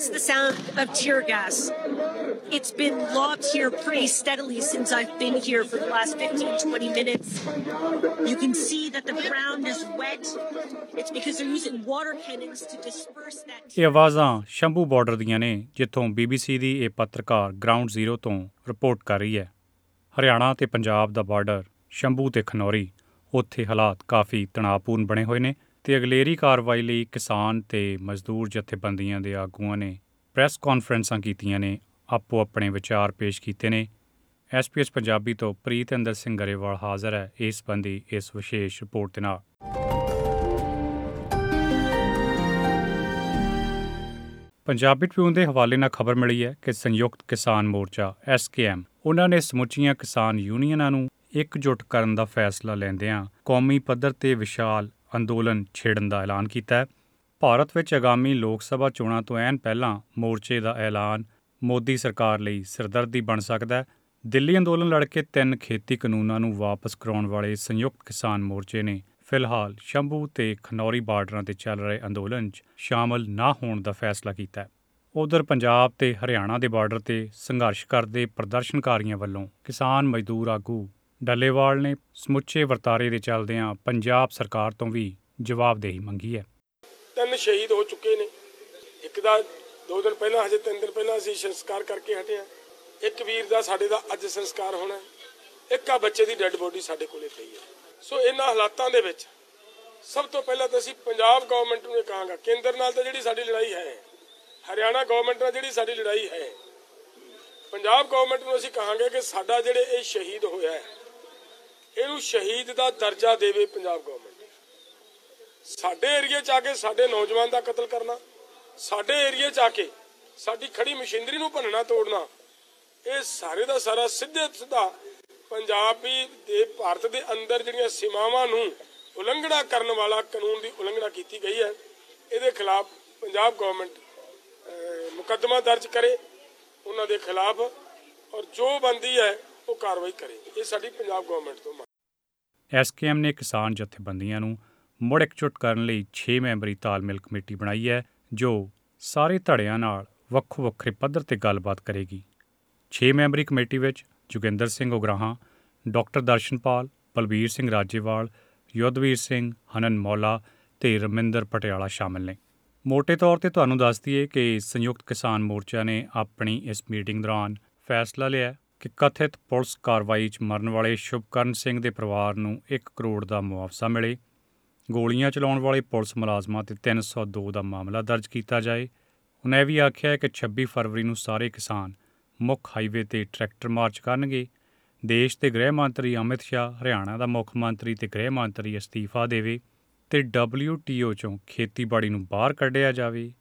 That's the sound of tear gas. It's been lobbed here pretty steadily since I've been here for the last 15, 20 minutes. You can see that the ground is wet. It's because they're using water cannons to disperse that. ਇਹ ਆਵਾਜ਼ਾਂ Shambhu border ਦੀਆਂ ਨੇ ਜਿੱਥੋਂ BBC ਦੀ ਇਹ ਪੱਤਰਕਾਰ ground zero ਤੋਂ report ਕਰ ਰਹੀ ਹੈ ਹਰਿਆਣਾ ਤੇ ਪੰਜਾਬ ਦਾ ਬਾਰਡਰ ਸ਼ੰਭੂ ਤੇ ਖਨੌਰੀ ਉੱਥੇ ਹਾਲਾਤ ਕਾਫੀ ਤਣਾਅਪੂਰਨ ਬਣੇ ਹੋਏ ਨੇ ਤੇ ਅਗਲੇਰੀ ਕਾਰਵਾਈ ਲਈ ਕਿਸਾਨ ਤੇ ਮਜ਼ਦੂਰ ਜਥੇਬੰਦੀਆਂ ਦੇ ਆਗੂਆਂ ਨੇ ਪ੍ਰੈਸ ਕਾਨਫਰੰਸਾਂ ਕੀਤੀਆਂ ਨੇ ਆਪੋ ਆਪਣੇ ਵਿਚਾਰ ਪੇਸ਼ ਕੀਤੇ ਨੇ। ਐਸਪੀਐਸ ਪੰਜਾਬੀ ਤੋਂ ਪ੍ਰੀਤਿੰਦਰ ਸਿੰਘ ਗਰੇਵਾਲ ਹਾਜ਼ਰ ਹੈ ਇਸ ਸੰਬੰਧੀ ਇਸ ਵਿਸ਼ੇਸ਼ ਰਿਪੋਰਟ ਦੇ ਨਾਲ। ਪੰਜਾਬੀ ਟ੍ਰਿਬਿਊਨ ਦੇ ਹਵਾਲੇ ਨਾਲ ਖਬਰ ਮਿਲੀ ਹੈ ਕਿ ਸੰਯੁਕਤ ਕਿਸਾਨ ਮੋਰਚਾ ਐਸਕੇਐਮ ਉਹਨਾਂ ਨੇ ਸਮੁੱਚੀਆਂ ਕਿਸਾਨ ਯੂਨੀਅਨਾਂ ਨੂੰ ਇਕਜੁੱਟ ਕਰਨ ਦਾ ਫੈਸਲਾ ਲੈਂਦਿਆਂ ਕੌਮੀ ਪੱਧਰ ਤੇ ਵਿਸ਼ਾਲ ਅੰਦੋਲਨ ਛੇੜਨ ਦਾ ਐਲਾਨ ਕੀਤਾ ਹੈ। ਭਾਰਤ ਵਿੱਚ ਆਗਾਮੀ ਲੋਕ ਸਭਾ ਚੋਣਾਂ ਤੋਂ ਐਨ ਪਹਿਲਾਂ ਮੋਰਚੇ ਦਾ ਐਲਾਨ ਮੋਦੀ ਸਰਕਾਰ ਲਈ ਸਿਰਦਰਦੀ ਬਣ ਸਕਦਾ ਹੈ। ਦਿੱਲੀ ਅੰਦੋਲਨ ਲੜ ਕੇ ਤਿੰਨ ਖੇਤੀ ਕਾਨੂੰਨਾਂ ਨੂੰ ਵਾਪਸ ਕਰਾਉਣ ਵਾਲੇ ਸੰਯੁਕਤ ਕਿਸਾਨ ਮੋਰਚੇ ਨੇ ਫਿਲਹਾਲ ਸ਼ੰਭੂ ਤੇ ਖਨੌਰੀ ਬਾਰਡਰਾਂ ਤੇ ਚੱਲ ਰਹੇ ਅੰਦੋਲਨ 'ਚ ਸ਼ਾਮਲ ਨਾ ਹੋਣ ਦਾ ਫੈਸਲਾ ਕੀਤਾ ਹੈ। ਉਧਰ ਪੰਜਾਬ ਤੇ ਹਰਿਆਣਾ ਦੇ ਬਾਰਡਰ ਤੇ ਸੰਘਰਸ਼ ਕਰਦੇ ਪ੍ਰਦਰਸ਼ਨਕਾਰੀਆਂ ਵੱਲੋਂ ਕਿਸਾਨ ਮਜ਼ਦੂਰ ਆਗੂ ਡੱਲੇਵਾਲ ਨੇ ਸਮੁੱਚੇ ਵਰਤਾਰੇ ਦੇ ਚੱਲਦਿਆਂ ਪੰਜਾਬ ਸਰਕਾਰ ਤੋਂ ਵੀ ਜਵਾਬਦੇਹੀ ਮੰਗੀ ਹੈ। ਤਿੰਨ ਸ਼ਹੀਦ ਹੋ ਚੁੱਕੇ ਨੇ। ਇੱਕ ਦਾ ਦੋ ਦਿਨ ਪਹਿਲਾਂ, ਹਜੇ ਤਿੰਨ ਦਿਨ ਪਹਿਲਾਂ ਅਸੀਂ ਸੰਸਕਾਰ ਕਰਕੇ ਹਟੇ ਆ ਇੱਕ ਵੀਰ ਦਾ, ਸਾਡੇ ਦਾ ਅੱਜ ਸੰਸਕਾਰ ਹੋਣਾ ਹੈ। ਇੱਕ ਆ ਬੱਚੇ ਦੀ ਡੈੱਡ ਬੋਡੀ ਸਾਡੇ ਕੋਲੇ ਪਈ ਹੈ। ਸੋ ਇਹਨਾਂ ਹਾਲਾਤਾਂ ਦੇ ਵਿੱਚ ਸਭ ਤੋਂ ਪਹਿਲਾਂ ਤਾਂ ਅਸੀਂ ਪੰਜਾਬ ਗਵਰਨਮੈਂਟ ਨੂੰ ਇਹ ਕਹਾਂਗਾ, ਕੇਂਦਰ ਨਾਲ ਤਾਂ ਜਿਹੜੀ ਸਾਡੀ ਲੜਾਈ ਹੈ, ਹਰਿਆਣਾ ਗਵਰਨਮੈਂਟ ਨਾਲ ਜਿਹੜੀ ਸਾਡੀ ਲੜਾਈ ਹੈ, ਪੰਜਾਬ ਗਵਰਨਮੈਂਟ ਨੂੰ ਅਸੀਂ ਕਹਾਂਗੇ ਕਿ ਸਾਡਾ ਜਿਹੜੇ ਇਹ ਸ਼ਹੀਦ ਹੋਇਆ ਹੈ ਇਹਨੂੰ ਸ਼ਹੀਦ ਦਾ ਦਰਜਾ ਦੇਵੇ ਪੰਜਾਬ ਗਵਰਨਮੈਂਟ ਸਾਡੇ ਏਰੀਏ 'ਚ ਆ ਕੇ ਸਾਡੇ ਨੌਜਵਾਨ ਦਾ ਕਤਲ ਕਰਨਾ ਸਾਡੇ ਏਰੀਏ 'ਚ ਆ ਕੇ ਸਾਡੀ ਖੜੀ ਮਸ਼ੀਨਰੀ ਨੂੰ ਭੰਨਣਾ ਤੋੜਨਾ ਇਹ ਸਾਰੇ ਦਾ ਸਾਰਾ ਸਿੱਧੇ ਸਿੱਧਾ ਪੰਜਾਬੀ ਦੇ ਭਾਰਤ ਦੇ ਅੰਦਰ ਜਿਹੜੀਆਂ ਸੀਮਾਵਾਂ ਨੂੰ ਉਲੰਘਣਾ ਕਰਨ ਵਾਲਾ ਕਾਨੂੰਨ ਦੀ ਉਲੰਘਣਾ ਕੀਤੀ ਗਈ ਹੈ ਇਹਦੇ ਖਿਲਾਫ ਪੰਜਾਬ ਗਵਰਨਮੈਂਟ ਅਹ, ਮੁਕੱਦਮਾ ਦਰਜ ਕਰੇ ਉਹਨਾਂ ਦੇ ਖਿਲਾਫ ਔਰ ਜੋ ਬੰਦੀ ਹੈ ਉਹ ਕਾਰਵਾਈ ਕਰੇ। ਇਹ ਸਾਡੀ ਪੰਜਾਬ ਗਵਰਨਮੈਂਟ ਤੋਂ ਮੰਗ ਐਸਕੇਐਮ ਨੇ ਕਿਸਾਨ ਜਥੇਬੰਦੀਆਂ ਨੂੰ ਮੁੜ ਇਕਜੁੱਟ ਕਰਨ ਲਈ 6 ਮੈਂਬਰੀ ਤਾਲਮੇਲ ਕਮੇਟੀ ਬਣਾਈ ਹੈ, ਜੋ ਸਾਰੇ ਧੜਿਆਂ ਨਾਲ ਵੱਖੋ ਵੱਖਰੇ ਪੱਧਰ ਤੇ ਗੱਲਬਾਤ ਕਰੇਗੀ। 6 ਮੈਂਬਰੀ ਕਮੇਟੀ ਵਿੱਚ ਜੋਗਿੰਦਰ ਸਿੰਘ ਉਗਰਾਹਾਂ, ਡਾਕਟਰ ਦਰਸ਼ਨਪਾਲ, ਬਲਬੀਰ ਸਿੰਘ ਰਾਜੇਵਾਲ, ਯੁੱਧਵੀਰ ਸਿੰਘ, ਹਨਨ ਮੌਲਾ ਤੇ ਰਮਿੰਦਰ ਪਟਿਆਲਾ ਸ਼ਾਮਲ ਨੇ। ਮੋٹے ਤੌਰ ਤੇ ਤੁਹਾਨੂੰ ਦੱਸ ਦਈਏ ਕਿ ਸੰਯੁਕਤ ਕਿਸਾਨ ਮੋਰਚਾ ਨੇ ਆਪਣੀ ਇਸ ਮੀਟਿੰਗ ਦੌਰਾਨ ਫੈਸਲਾ ਲਿਆ ਕਿ ਕਥਿਤ ਪੁਲਿਸ ਕਾਰਵਾਈ 'ਚ ਮਰਨ ਵਾਲੇ ਸ਼ੁਭਕਰਨ ਸਿੰਘ ਦੇ ਪਰਿਵਾਰ ਨੂੰ 1 ਕਰੋੜ ਦਾ ਮੁਆਵਜ਼ਾ ਮਿਲੇ। ਗੋਲੀਆਂ ਚਲਾਉਣ ਵਾਲੇ ਪੁਲਿਸ ਮੁਲਾਜ਼ਮਾਂ ਤੇ 302 ਦਾ ਮਾਮਲਾ ਦਰਜ ਕੀਤਾ ਜਾਏ। ਉਹਨੇ ਇਹ ਵੀ ਆਖਿਆ ਹੈ ਕਿ 26 ਫਰਵਰੀ ਨੂੰ ਸਾਰੇ ਕਿਸਾਨ ਮੁੱਖ ਹਾਈਵੇ ਤੇ ਟਰੈਕਟਰ ਮਾਰਚ ਕਰਨਗੇ। ਦੇਸ਼ ਦੇ ਗ੍ਰਹਿ ਮੰਤਰੀ ਅਮਿਤ ਸ਼ਾਹ, ਹਰਿਆਣਾ ਦਾ ਮੁੱਖ ਮੰਤਰੀ ਤੇ ਗ੍ਰਹਿ ਮੰਤਰੀ ਅਸਤੀਫਾ ਦੇਵੇ ਤੇ WTO ਚੋਂ ਖੇਤੀਬਾੜੀ ਨੂੰ ਬਾਹਰ ਕੱਢਿਆ ਜਾਵੇ।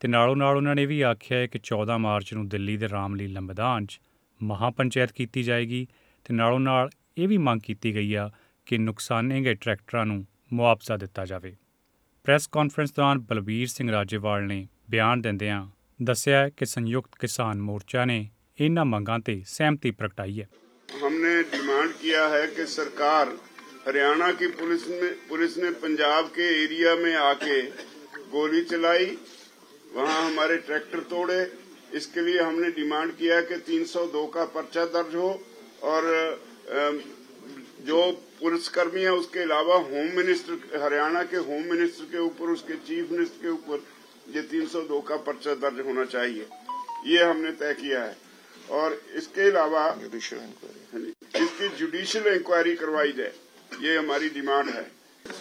ਤੇ ਨਾਲੋਂ ਨਾਲ ਉਹਨਾਂ ਨੇ ਵੀ ਆਖਿਆ ਹੈ ਕਿ 14 ਮਾਰਚ ਨੂੰ ਦਿੱਲੀ ਦੇ ਰਾਮਲੀਲਾ ਮੈਦਾਨ 'ਚ ਮਹਾ ਪੰਚਾਇਤ ਕੀਤੀ ਜਾਏਗੀ ਤੇ ਨਾਲੋਂ ਨਾਲ ਇਹ ਵੀ ਮੰਗ ਕੀਤੀ ਗਈ ਆ ਕਿ ਨੁਕਸਾਨੇ ਗਏ ਟਰੈਕਟਰਾਂ ਨੂੰ ਮੁਆਵਜ਼ਾ ਦਿੱਤਾ ਜਾਵੇ ਪ੍ਰੈਸ ਕਾਨਫਰੰਸ ਦੌਰਾਨ ਬਲਬੀਰ ਸਿੰਘ ਰਾਜੇਵਾਲ ਨੇ ਬਿਆਨ ਦਿੰਦਿਆਂ ਦੱਸਿਆ ਹੈ ਕਿ ਸੰਯੁਕਤ ਕਿਸਾਨ ਮੋਰਚਾ ਨੇ ਇਹਨਾਂ ਮੰਗਾਂ ਤੇ ਸਹਿਮਤੀ ਪ੍ਰਗਟਾਈ ਹੈ हमने डिमांड किया है कि सरकार हरियाणा की पुलिस में पुलिस ने पंजाब के एरिया में आके गोली चलाई वहां हमारे ट्रैक्टर तोड़े इसके लिए हमने डिमांड किया कि 302 का पर्चा दर्ज हो और जो पुलिसकर्मी है उसके अलावा होम मिनिस्टर हरियाणा के होम मिनिस्टर के ऊपर उसके चीफ मिनिस्टर के ऊपर ये 302 का पर्चा दर्ज होना चाहिए। ये हमने तय किया है। और इसके अलावा इसकी जुडिशियल इंक्वायरी करवाई जाए ये हमारी डिमांड है।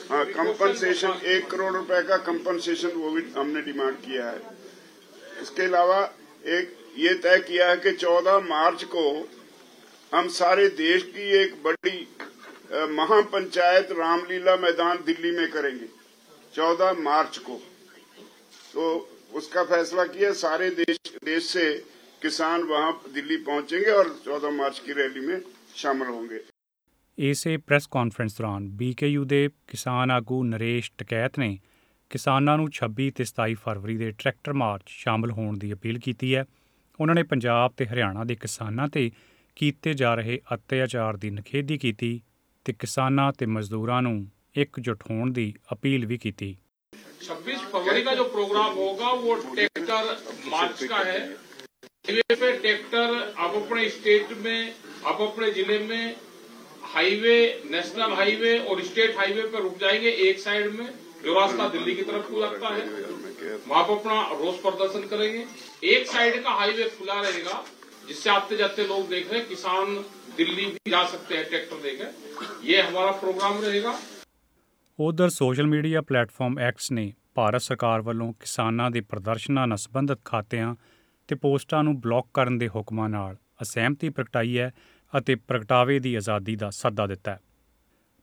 हाँ कंपनसेशन एक करोड़ रुपए का कंपनसेशन वो भी हमने डिमांड किया है। इसके अलावा एक ये तय किया है कि 14 मार्च को हम सारे देश की एक बड़ी अ, महापंचायत रामलीला मैदान दिल्ली में करेंगे 14 मार्च को तो उसका फैसला किया सारे देश देश से किसान वहां दिल्ली पहुंचेंगे और 14 मार्च की रैली में शामिल होंगे ਇਸੇ ਪ੍ਰੈਸ ਕਾਨਫਰੰਸ ਦੌਰਾਨ ਬੀਕੇਯੂ ਦੇ ਕਿਸਾਨ ਆਗੂ ਨਰੇਸ਼ ਟਕੈਤ ਨੇ ਕਿਸਾਨਾਂ ਨੂੰ 26 ਤੇ 27 ਫਰਵਰੀ ਦੇ ਟਰੈਕਟਰ ਮਾਰਚ ਸ਼ਾਮਲ ਹੋਣ ਦੀ ਅਪੀਲ ਕੀਤੀ ਹੈ ਉਹਨਾਂ ਨੇ ਪੰਜਾਬ ਤੇ ਹਰਿਆਣਾ ਦੇ ਕਿਸਾਨਾਂ ਤੇ ਕੀਤੇ ਜਾ ਰਹੇ ਅਤਿਆਚਾਰ ਦੀ ਨਿਖੇਧੀ ਕੀਤੀ ਤੇ ਕਿਸਾਨਾਂ ਤੇ ਮਜ਼ਦੂਰਾਂ ਨੂੰ ਇਕਜੁੱਟ ਹੋਣ ਦੀ ਅਪੀਲ ਵੀ ਕੀਤੀ 26 फरवरी का जो प्रोग्राम होगा वो ट्रैक्टर मार्च का है हाईवे पे ट्रैक्टर आप अपने स्टेट में आप अपने जिले में हाईवे नेशनल हाईवे और स्टेट हाईवे पर रुक जाएंगे एक साइड में जो रास्ता दिल्ली की तरफ को लगता है वहां पर अपना रोज प्रदर्शन करेंगे एक साइड का हाईवे खुला रहेगा जिससे आते जाते लोग देख रहे हैं किसान दिल्ली भी जा सकते हैं ट्रैक्टर देकर ये हमारा प्रोग्राम रहेगा ਉਧਰ ਸੋਸ਼ਲ ਮੀਡੀਆ ਪਲੇਟਫਾਰਮ ਐਕਸ ਨੇ ਭਾਰਤ ਸਰਕਾਰ ਵੱਲੋਂ ਕਿਸਾਨਾਂ ਦੇ ਪ੍ਰਦਰਸ਼ਨਾਂ ਨਾਲ ਸੰਬੰਧਿਤ ਖਾਤਿਆਂ ਤੇ ਪੋਸਟਾਂ ਨੂੰ ਬਲੌਕ ਕਰਨ ਦੇ ਹੁਕਮਾਂ ਨਾਲ ਅਸਹਿਮਤੀ ਪ੍ਰਗਟਾਈ ਹੈ ਅਤੇ ਪ੍ਰਗਟਾਵੇ ਦੀ ਆਜ਼ਾਦੀ ਦਾ ਸੱਦਾ ਦਿੱਤਾ ਹੈ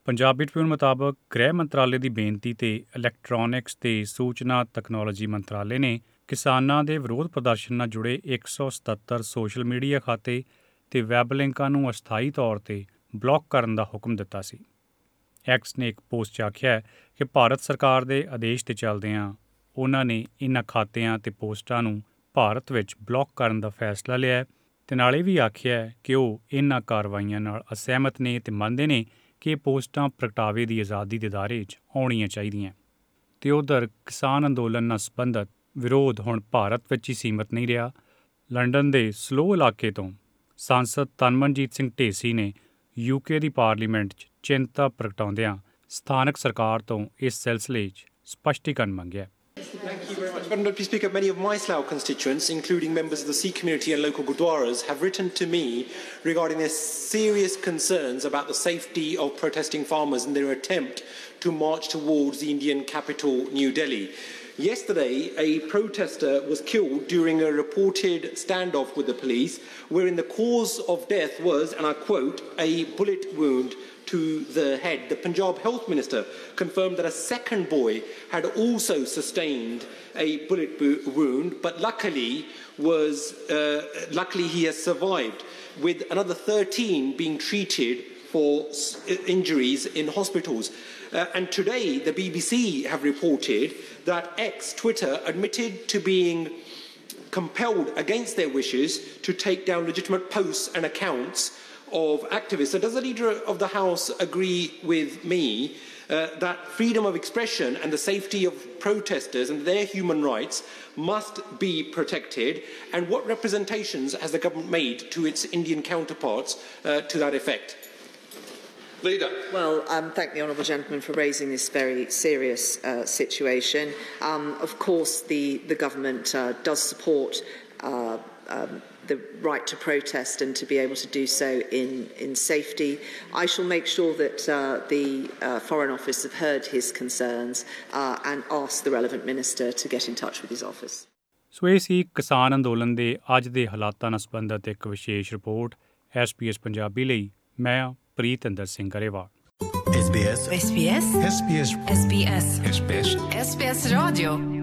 ਪੰਜਾਬੀ ਟ੍ਰਿਬਿਊਨ ਮੁਤਾਬਕ ਗ੍ਰਹਿ ਮੰਤਰਾਲੇ ਦੀ ਬੇਨਤੀ ਤੇ ਇਲੈਕਟ੍ਰੋਨਿਕਸ ਤੇ ਸੂਚਨਾ ਤਕਨਾਲੋਜੀ ਮੰਤਰਾਲੇ ਨੇ ਕਿਸਾਨਾਂ ਦੇ ਵਿਰੋਧ ਪ੍ਰਦਰਸ਼ਨ ਨਾਲ ਜੁੜੇ 177 ਸੋਸ਼ਲ ਮੀਡੀਆ ਖਾਤੇ ਤੇ ਵੈਬ ਲਿੰਕਾਂ ਨੂੰ ਅਸਥਾਈ ਤੌਰ ਤੇ ਬਲੌਕ ਕਰਨ ਦਾ ਹੁਕਮ ਦਿੱਤਾ ਸੀ। ਐਕਸ ਨੇ ਇੱਕ ਪੋਸਟ 'ਚ ਆਖਿਆ ਹੈ ਕਿ ਭਾਰਤ ਸਰਕਾਰ ਦੇ ਆਦੇਸ਼ ਤੇ ਚੱਲਦਿਆਂ ਉਹਨਾਂ ਨੇ ਇਨ੍ਹਾਂ ਖਾਤਿਆਂ ਤੇ ਪੋਸਟਾਂ ਨੂੰ ਭਾਰਤ ਵਿੱਚ ਬਲੌਕ ਕਰਨ ਦਾ ਫੈਸਲਾ ਲਿਆ ਹੈ ਤੇ ਨਾਲੇ ਵੀ ਆਖਿਆ ਹੈ ਕਿ ਉਹ ਇਨ੍ਹਾਂ ਕਾਰਵਾਈਆਂ ਨਾਲ ਅਸਹਿਮਤ ਨੇ ਤੇ ਮੰਨਦੇ ਨੇ ਕਿ ਇਹ ਪੋਸਟਾਂ ਪ੍ਰਗਟਾਵੇ ਦੀ ਆਜ਼ਾਦੀ ਦੇ ਦਾਇਰੇ 'ਚ ਆਉਣੀਆਂ ਚਾਹੀਦੀਆਂ। ਤੇ ਉਧਰ ਕਿਸਾਨ ਅੰਦੋਲਨ ਨਾਲ ਸੰਬੰਧਤ ਵਿਰੋਧ ਹੁਣ ਭਾਰਤ ਵਿੱਚ ਹੀ ਸੀਮਤ ਨਹੀਂ ਰਿਹਾ। ਲੰਡਨ ਦੇ ਸਲੋ ਇਲਾਕੇ ਤੋਂ ਸਾਂਸਦ ਤਨਮਨਜੀਤ ਸਿੰਘ ਢੇਸੀ ਨੇ ਯੂਕੇ ਦੀ ਪਾਰਲੀਮੈਂਟ 'ਚ ਚਿੰਤਾ ਪ੍ਰਗਟਾਉਂਦਿਆਂ ਸਥਾਨਕ ਸਰਕਾਰ ਤੋਂ ਇਸ ਸਿਲਸਿਲੇ 'ਚ ਸਪਸ਼ਟੀਕਰਨ ਮੰਗਿਆ। Madam Deputy Speaker, many of my Slough constituents, including members of the Sikh community and local Gurdwaras, have written to me regarding their serious concerns about the safety of protesting farmers and their attempt to march towards the Indian capital, New Delhi. Yesterday, a protester was killed during a reported standoff with the police, wherein the cause of death was, and I quote, a bullet wound to the head. The Punjab Health Minister confirmed that a second boy had also sustained a bullet wound, but luckily was uh, luckily he has survived, with another 13 being treated for injuries in hospitals. Uh, and today, the BBC have reported that ex Twitter admitted to being compelled against their wishes to take down legitimate posts and accounts of activists. So, does the Leader of the House agree with me uh, that freedom of expression and the safety of protesters and their human rights must be protected? And what representations has the government made to its Indian counterparts uh, to that effect? Leader. Well, um, thank the honourable gentleman for raising this very serious uh, situation. Um, of course, the, the government uh, does support uh, um, the right to protest and to be able to do so in, in safety. I shall make sure that uh, the uh, Foreign Office have heard his concerns uh, and ask the relevant minister to get in touch with his office. ਸੋ ਇਹ ਸੀ ਕਿਸਾਨ ਅੰਦੋਲਨ ਦੇ ਅੱਜ ਦੇ ਹਾਲਾਤਾਂ ਨਾਲ ਸੰਬੰਧਿਤ ਇੱਕ ਵਿਸ਼ੇਸ਼ ਰਿਪੋਰਟ ਐਸਪੀਐਸ ਪੰਜਾਬੀ ਲਈ ਮੈਂ प्रीतंदर Singh Grewal SBS SBS SBS SBS SBS SBS Radio.